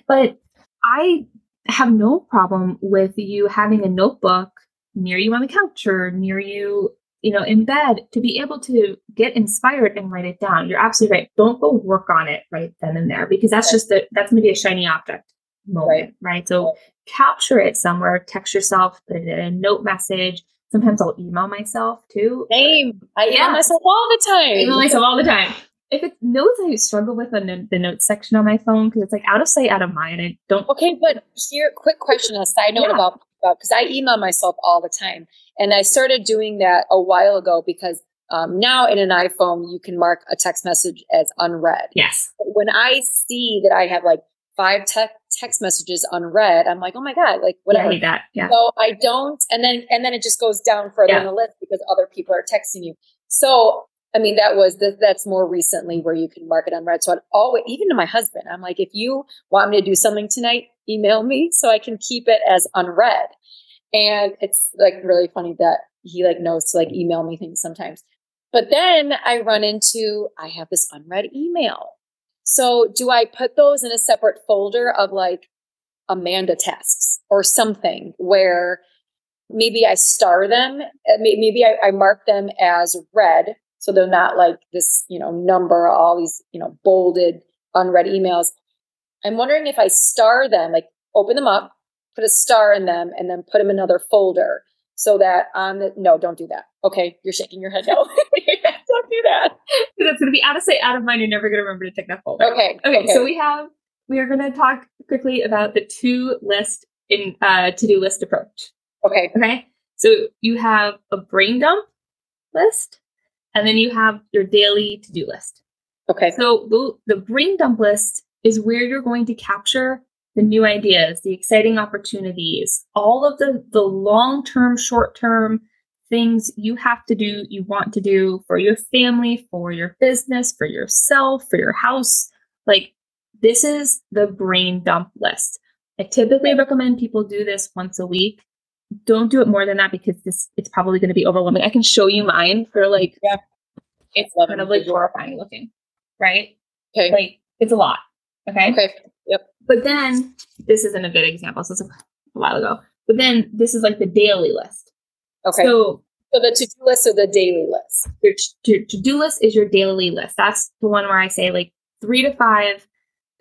But I have no problem with you having a notebook near you on the couch or near you, you know, in bed to be able to get inspired and write it down. You're absolutely right. Don't go work on it right then and there because that's just the, that's going to be a shiny object moment, right? right? So capture it somewhere, text yourself, put it in a note message. Sometimes I'll email myself too. Same. I email myself all the time. I email myself all the time if it's notes I struggle with in the notes section on my phone because it's like out of sight, out of mind. I don't. Okay, but here, quick question, a side note yeah. about because I email myself all the time, and I started doing that a while ago because um, now in an iPhone you can mark a text message as unread. Yes. But when I see that I have like five te- text messages unread, I'm like, oh my god, like whatever. Yeah, I that. Yeah. So I don't, and then and then it just goes down further yeah. in the list because other people are texting you. So I mean, that was the, that's more recently where you can mark it unread. So I'd always, even to my husband, I'm like, if you want me to do something tonight, email me so I can keep it as unread. And it's like really funny that he like knows to like email me things sometimes. But then I run into, I have this unread email. So do I put those in a separate folder of like Amanda tasks or something where maybe I star them, eh, maybe I, I mark them as read so they're not like this, you know, number, all these, you know, bolded, unread emails. I'm wondering if I star them, like open them up, put a star in them, and then put them in another folder so that on the no, don't do that. Okay, you're shaking your head. No, don't do that. That's going to be out of sight, out of mind. You're never going to remember to take that folder. Okay. okay. Okay. So we have we are going to talk quickly about the two list in uh, to do list approach. Okay. Okay. So you have a brain dump list and then you have your daily to do list. Okay. So the, the brain dump list is where you're going to capture the new ideas, the exciting opportunities, all of the, the long term, short term things you have to do, you want to do for your family, for your business, for yourself, for your house. Like, this is the brain dump list. I typically recommend people do this once a week don't do it more than that because this it's probably going to be overwhelming. I can show you mine for like yeah, it's kind of like horrifying looking, right? Okay, like it's a lot. Okay. Okay. Yep. But then this isn't a good example. So it's a while ago. But then this is like the daily list. Okay. So so the to do list or the daily list. Your to do list is your daily list. That's the one where I say like three to five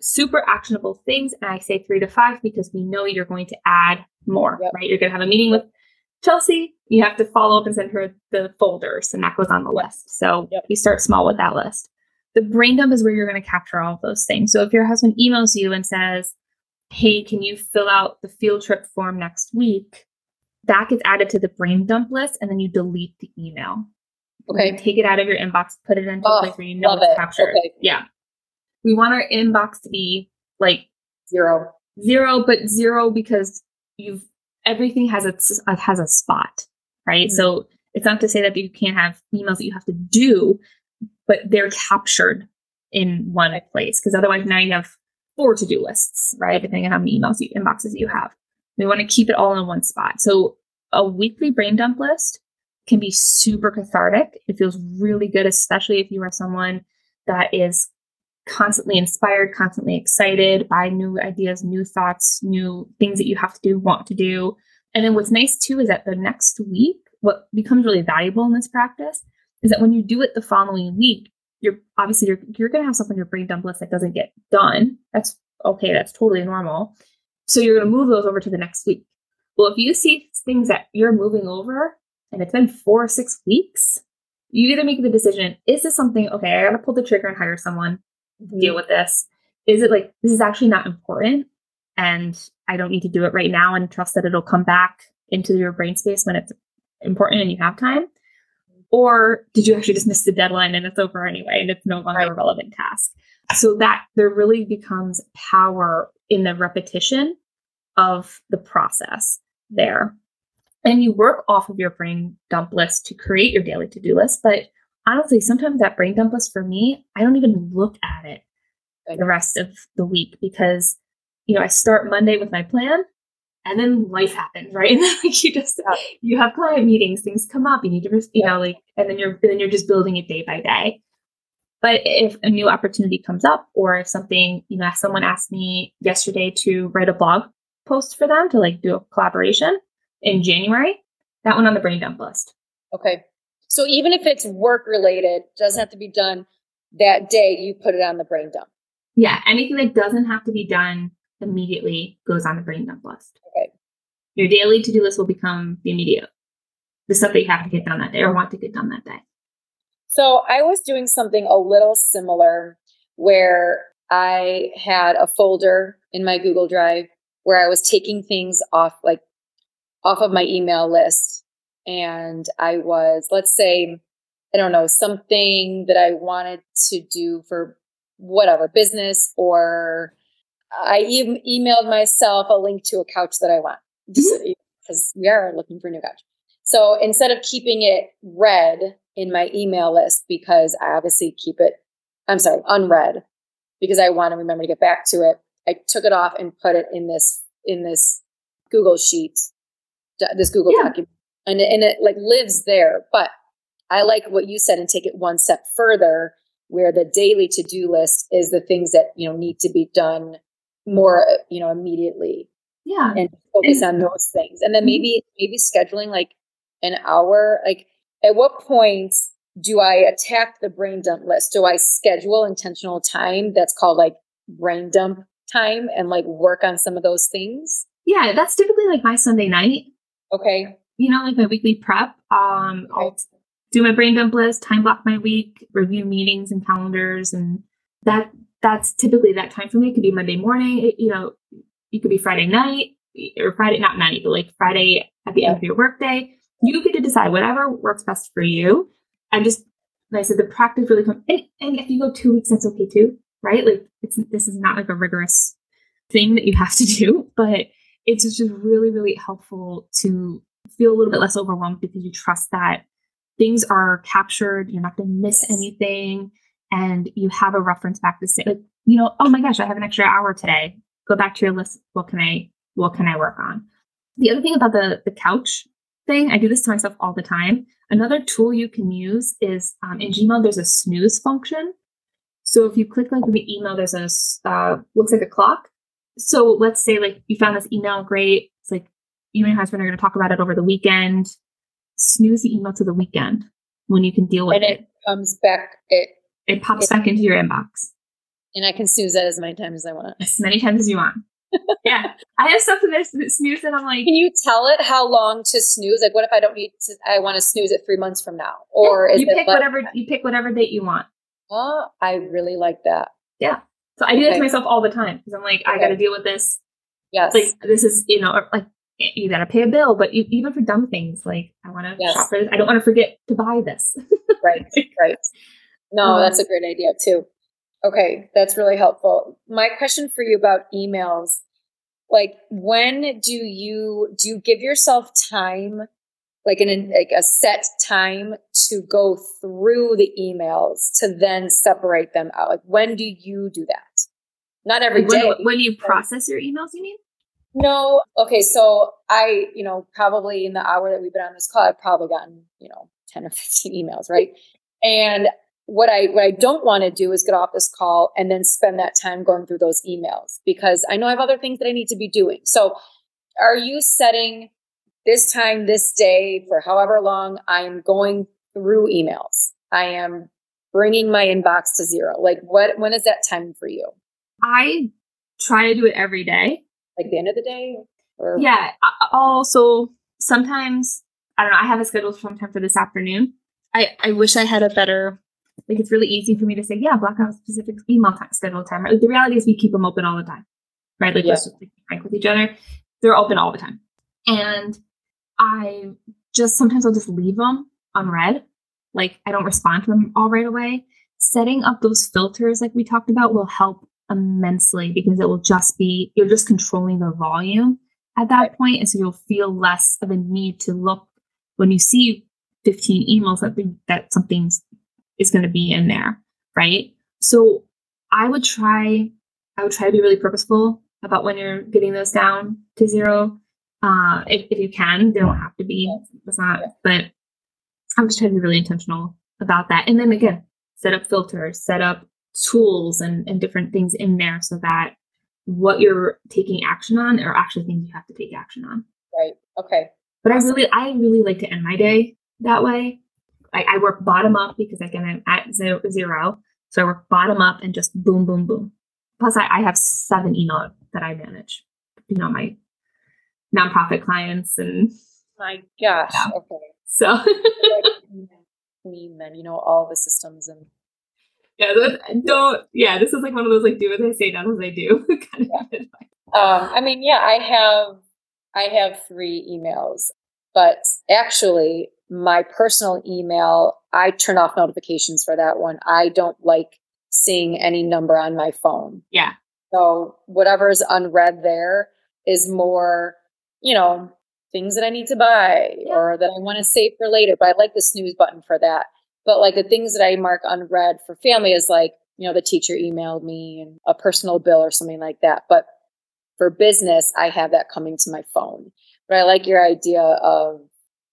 super actionable things. And I say three to five because we know you're going to add more, yep. right? You're going to have a meeting with Chelsey, you have to follow up and send her the folders, and that goes on the list. So Yep. you start small with that list. The brain dump is where you're going to capture all of those things. So if your husband emails you and says, Hey, can you fill out the field trip form next week? That gets added to the brain dump list, and then you delete the email. Okay. You take it out of your inbox, put it into Oh, a place where you know it's it. captured. Okay. Yeah. We want our inbox to be like Zero. zero, but zero because you've everything has its uh, has a spot, right? Mhm. So it's not to say that you can't have emails that you have to do, but they're captured in one place because otherwise now you have four to do lists, right? Depending on how many emails you inboxes you have. We want to keep it all in one spot. So a weekly brain dump list can be super cathartic. It feels really good, especially if you are someone that is constantly inspired, constantly excited by new ideas, new thoughts, new things that you have to do, want to do. And then what's nice too is that the next week, what becomes really valuable in this practice is that when you do it the following week, you're obviously you're you're gonna have stuff on your brain dump list that doesn't get done. That's okay, that's totally normal. So you're gonna move those over to the next week. Well, if you see things that you're moving over and it's been four or six weeks, you either make the decision, is this something, okay, I gotta pull the trigger and hire someone to deal mm-hmm. with this? Is it like this is actually not important and I don't need to do it right now and trust that it'll come back into your brain space when it's important and you have time? Or did you actually just miss the deadline and it's over anyway and it's no longer a relevant task? So that there really becomes power in the repetition of the process there. And you work off of your brain dump list to create your daily to do list. But honestly, sometimes that brain dump list for me, I don't even look at it the rest of the week because, you know, I start Monday with my plan and then life happens, right? And then like you just Yeah. you have client meetings, things come up, you need to, you know, like, and then you're and then you're just building it day by day. But if a new opportunity comes up, or if something, you know, someone asked me yesterday to write a blog post for them to like do a collaboration in January, that went on the brain dump list. Okay. So even if it's work related, doesn't have to be done that day, you put it on the brain dump. Yeah, anything that doesn't have to be done immediately goes on the brain dump list. Okay. Your daily to do list will become the immediate, the stuff that you have to get done that day or want to get done that day. So I was doing something a little similar where I had a folder in my Google Drive where I was taking things off like off of my email list and I was let's say I don't know something that I wanted to do for whatever business or I e- emailed myself a link to a couch that I want because mm-hmm. we are looking for a new couch. So instead of keeping it read in my email list because I obviously keep it, I'm sorry, unread because I want to remember to get back to it. I took it off and put it in this in this Google sheet, this Google Yeah. document, and it, and it like lives there. But I like what you said and take it one step further, where the daily to do list is the things that you know need to be done more, you know, immediately Yeah. and focus on those things and then Mhm. maybe maybe scheduling like an hour like at what point do i attack the brain dump list do i schedule intentional time that's called like brain dump time and like work on some of those things Yeah, that's typically like my Sunday night. okay You know, like my weekly prep. Um, I'll do my brain dump list, time block my week, review meetings and calendars, and that that's typically that time for me. It could be Monday morning. It, you know, it could be Friday night or Friday, not night, but like Friday at the end of your workday. You get to decide whatever works best for you. I'm just like I said, the practice really comes. And, and if you go two weeks, that's okay too, right? Like it's this is not like a rigorous thing that you have to do, but it's just really, really helpful to feel a little bit less overwhelmed because you trust that things are captured, you're not going to miss anything, and you have a reference back to say, like, you know, oh my gosh, I have an extra hour today. Go back to your list. What can I, what can I work on? The other thing about the the couch thing, I do this to myself all the time. Another tool you can use is um, in Gmail. There's a snooze function. So if you click like the email, there's a uh, looks like a clock. So let's say like you found this email, great. It's like you and your husband are going to talk about it over the weekend. Snooze the email to the weekend when you can deal with and it. it comes back it It pops back into your inbox and i can snooze that as many times as i want as many times as you want. yeah. I have stuff that snooze and I'm like Can you tell it how long to snooze? Like what if I don't need to I want to snooze it three months from now? Or yeah, you pick whatever you pick whatever date you want. Oh, I really like that. Yeah. So I do okay. that to myself all the time because I'm like, okay. I got to deal with this. Yes. Like this is, you know, like you got to pay a bill, but you, even for dumb things, like I want to yes. shop for this. I don't want to forget to buy this. right. Right. No, um, that's a great idea too. Okay. That's really helpful. My question for you about emails, like when do you, do you give yourself time like an like a set time to go through the emails to then separate them out? Like when do you do that? Not every like day. when, When you process your emails, you mean? No. Okay. So I, you know, probably in the hour that we've been on this call, I've probably gotten, you know, 10 or 15 emails, right? And what I what I don't want to do is get off this call and then spend that time going through those emails because I know I have other things that I need to be doing. So are you setting this time, this day, for however long, I am going through emails. I am bringing my inbox to zero. Like, what? When is that time for you? I try to do it every day. Like the end of the day, or yeah. Also, sometimes I don't know. I have a schedule sometime for this afternoon. I I wish I had a better. Like it's really easy for me to say, yeah, block out specific email time, schedule time. Like, the reality is, we keep them open all the time, right? Like yeah. let's just be frank with each other. They're open all the time, and I just sometimes I'll just leave them unread. Like I don't respond to them all right away. Setting up those filters, like we talked about, will help immensely because it will just be, you're just controlling the volume at that right. point, And so you'll feel less of a need to look when you see 15 emails that, that something is going to be in there. Right. So I would try, I would try to be really purposeful about when you're getting those down to zero uh, if, if you can, they don't have to be. It's not, but I'm just trying to be really intentional about that. And then again, set up filters, set up tools and, and different things in there so that what you're taking action on are actually things you have to take action on. Right. Okay. But I really, I really like to end my day that way. I, I work bottom up because again, I'm at zero. So I work bottom up and just boom, boom, boom. Plus I, I have seven email that I manage. You know, my nonprofit clients and my gosh. Yeah. Okay. So queen then, you know, all the systems and yeah, don't yeah, this is like one of those like do as I say, not as I do kind of yeah. Um, I mean, yeah, I have I have three emails, but actually my personal email, I turn off notifications for that one. I don't like seeing any number on my phone. Yeah. So whatever's unread there is more you know, things that I need to buy yeah. or that I want to save for later. But I like the snooze button for that. But like the things that I mark unread for family is like, you know, the teacher emailed me and a personal bill or something like that. But for business, I have that coming to my phone. But I like your idea of,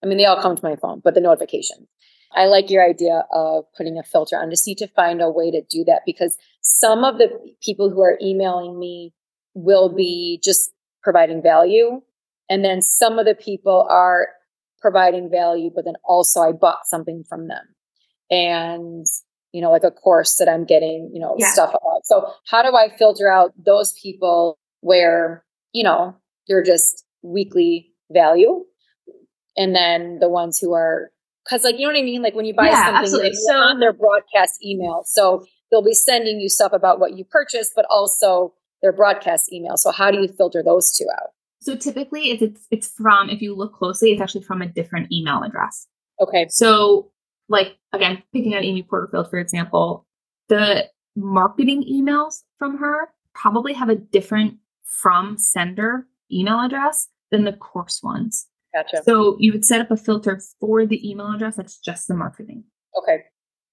I mean, they all come to my phone, but the notification. I like your idea of putting a filter on. Just need to find a way to do that because some of the people who are emailing me will be just providing value and then some of the people are providing value, but then also I bought something from them. And, you know, like a course that I'm getting, you know, yeah. stuff about. So how do I filter out those people where, you know, you're just weekly value? And then the ones who are, cause like, you know what I mean? Like when you buy yeah, something absolutely. so, on their broadcast email. So they'll be sending you stuff about what you purchased, but also their broadcast email. So how do you filter those two out? So typically it's, it's it's from if you look closely, it's actually from a different email address. Okay. So like again, picking on Amy Porterfield, for example, the marketing emails from her probably have a different from sender email address than the course ones. Gotcha. So you would set up a filter for the email address that's just the marketing. Okay.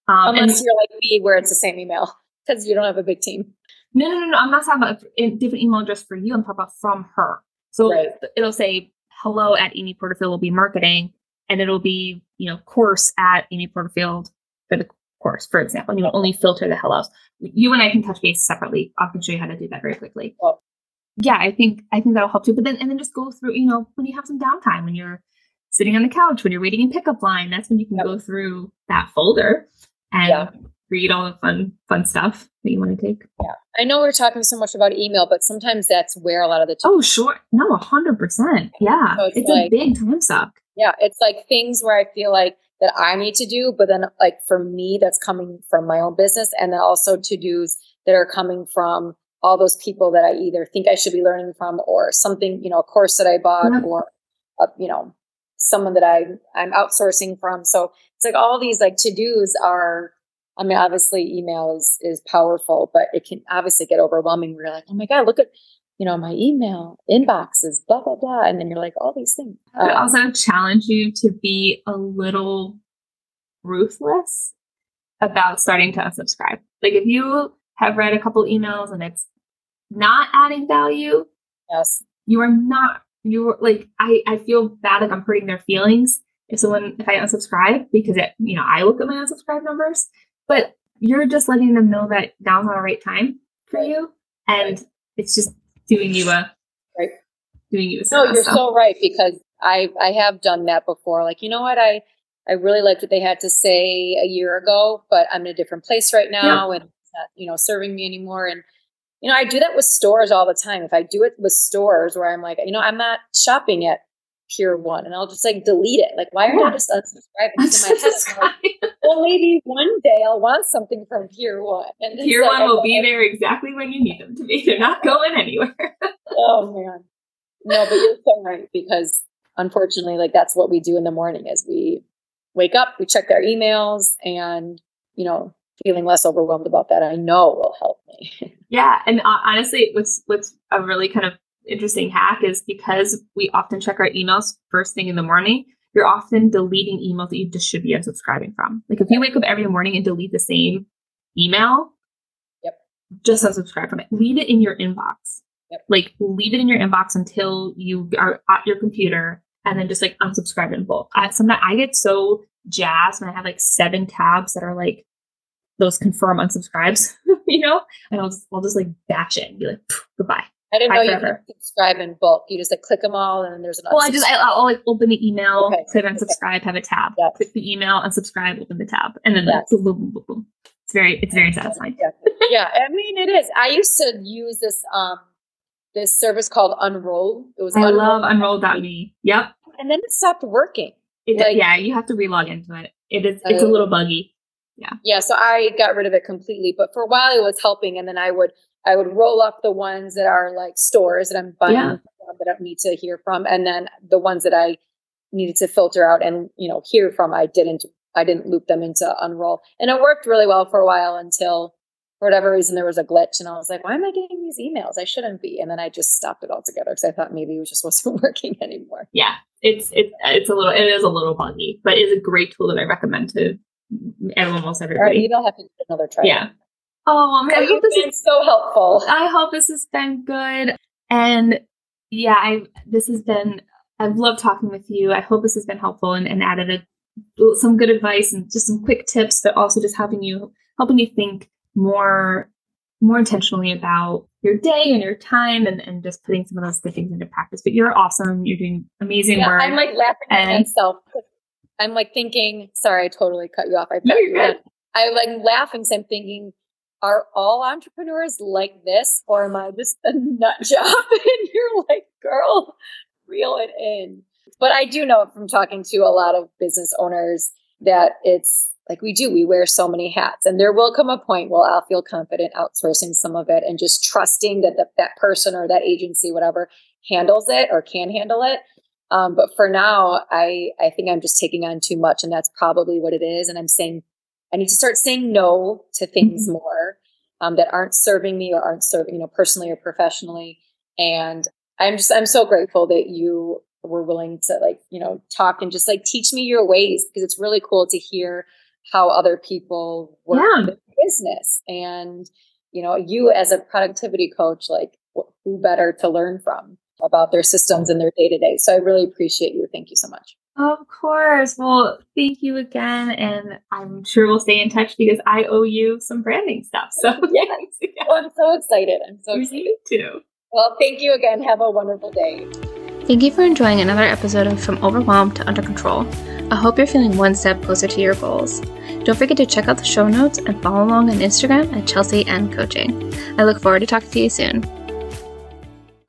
Um, Unless you're like me, where it's the same email because you don't have a big team. No, no, no, no. I'm not talking about a different email address for you. I'm talking about from her. So right. it'll say hello at Amy Porterfield will be marketing, and it'll be, you know, course at Amy Porterfield for the course, for example. And you will only filter the hellos. You and I can touch base separately. I can show you how to do that very quickly. Well, yeah, I think I think that'll help too. But then and then just go through, you know, when you have some downtime, when you're sitting on the couch, when you're waiting in pickup line, that's when you can yep. go through that folder and yeah. read all the fun fun stuff that you want to take. Yeah. I know we're talking so much about email, but sometimes that's where a lot of the Oh, sure. No, hundred percent. Yeah. So it's, it's like, a big time suck. Yeah. It's like things where I feel like that I need to do, but then like for me, that's coming from my own business and then also to dos that are coming from all those people that I either think I should be learning from or something, you know, a course that I bought or, a, you know, someone that I, I'm outsourcing from. So it's like all these like to dos are, I mean, obviously email is, is powerful, but it can obviously get overwhelming. You're like, oh my God, look at, you know, my email inboxes, blah, blah, blah. And then you're like, all these things. I would um, also challenge you to be a little ruthless about starting to unsubscribe. Like if you have read a couple emails and it's not adding value, yes, you are not you're like I I feel bad like I'm hurting their feelings if someone if I unsubscribe because it you know I look at my unsubscribe numbers, but you're just letting them know that now's not the right time for you, and it's just doing you a right doing you a no you're so right because I I have done that before like you know what I I really liked what they had to say a year ago, but I'm in a different place right now, yeah. and not, you know, serving me anymore. And, you know, I do that with stores all the time. If I do it with stores where I'm like, you know, I'm not shopping at Pier One, and I'll just like delete it. Like, why are yeah. you just unsubscribing to my head? Well, maybe one day I'll want something from Pier One. And Pier like, One will be there exactly when you need them to be. They're not going anywhere. oh man, no, but you're so right because unfortunately, like that's what we do in the morning is we wake up, we check our emails, and you know, feeling less overwhelmed about that, I know will help me. yeah, and uh, honestly, what's what's a really kind of interesting hack is because we often check our emails first thing in the morning. You're often deleting emails that you just should be unsubscribing from. Like if you wake up every morning and delete the same email, yep, just unsubscribe from it. Leave it in your inbox. Yep. Like leave it in your inbox until you are at your computer and then just like unsubscribe in bulk. I, sometimes I get so jazzed when I have like seven tabs that are like those confirm unsubscribes, you know, and I'll just, I'll just like batch it and be like, goodbye. I didn't know forever. you could subscribe in bulk. You just like click them all, and then there's an. Well, I just I, will like open the email, okay. click unsubscribe, okay. have a tab. Yes. Click the email, unsubscribe, open the tab, and then yes. like boom, boom, boom, boom. It's very it's very satisfying. Yeah. yeah, I mean it is. I used to use this um this service called Unroll. It was I Unroll. love Unroll.me. Yep. And then it stopped working. It like, yeah, you have to relog into it. It is it's uh, a little buggy. Yeah. Yeah. So I got rid of it completely. But for a while it was helping. And then I would I would roll up the ones that are like stores that I'm buying yeah. that I don't need to hear from. And then the ones that I needed to filter out and, you know, hear from, I didn't I didn't loop them into unroll. And it worked really well for a while until for whatever reason there was a glitch and I was like, why am I getting these emails? I shouldn't be. And then I just stopped it altogether because I thought maybe it was just wasn't working anymore. Yeah. It's it's it's a little it is a little buggy, but it is a great tool that I recommend to almost everybody. All right, you don't have to do another try. Yeah. Oh, I hope this is so helpful. I hope this has been good. And yeah, I this has been I've loved talking with you. I hope this has been helpful and, and added a, some good advice and just some quick tips, but also just helping you helping you think more more intentionally about your day and your time and, and just putting some of those good things into practice. But you're awesome. You're doing amazing yeah, work. I'm like laughing and, at myself. I'm like thinking, sorry, I totally cut you off. I bet you I'm like laughing. So I'm thinking, are all entrepreneurs like this? Or am I just a nut job? and you're like, girl, reel it in. But I do know from talking to a lot of business owners that it's like we do, we wear so many hats. And there will come a point where I'll feel confident outsourcing some of it and just trusting that the, that person or that agency, whatever, handles it or can handle it. Um, but for now, I, I think I'm just taking on too much and that's probably what it is. And I'm saying, I need to start saying no to things mm-hmm. more um, that aren't serving me or aren't serving, you know, personally or professionally. And I'm just, I'm so grateful that you were willing to like, you know, talk and just like teach me your ways because it's really cool to hear how other people work yeah. in business. And, you know, you as a productivity coach, like who better to learn from about their systems and their day to day. So I really appreciate you. Thank you so much. Of course. Well, thank you again. And I'm sure we'll stay in touch because I owe you some branding stuff. So, yes. yeah. well, oh, I'm so excited. I'm so excited. Me too. Well, thank you again. Have a wonderful day. Thank you for enjoying another episode of From Overwhelmed to Under Control. I hope you're feeling one step closer to your goals. Don't forget to check out the show notes and follow along on Instagram at Chelsey and Coaching. I look forward to talking to you soon.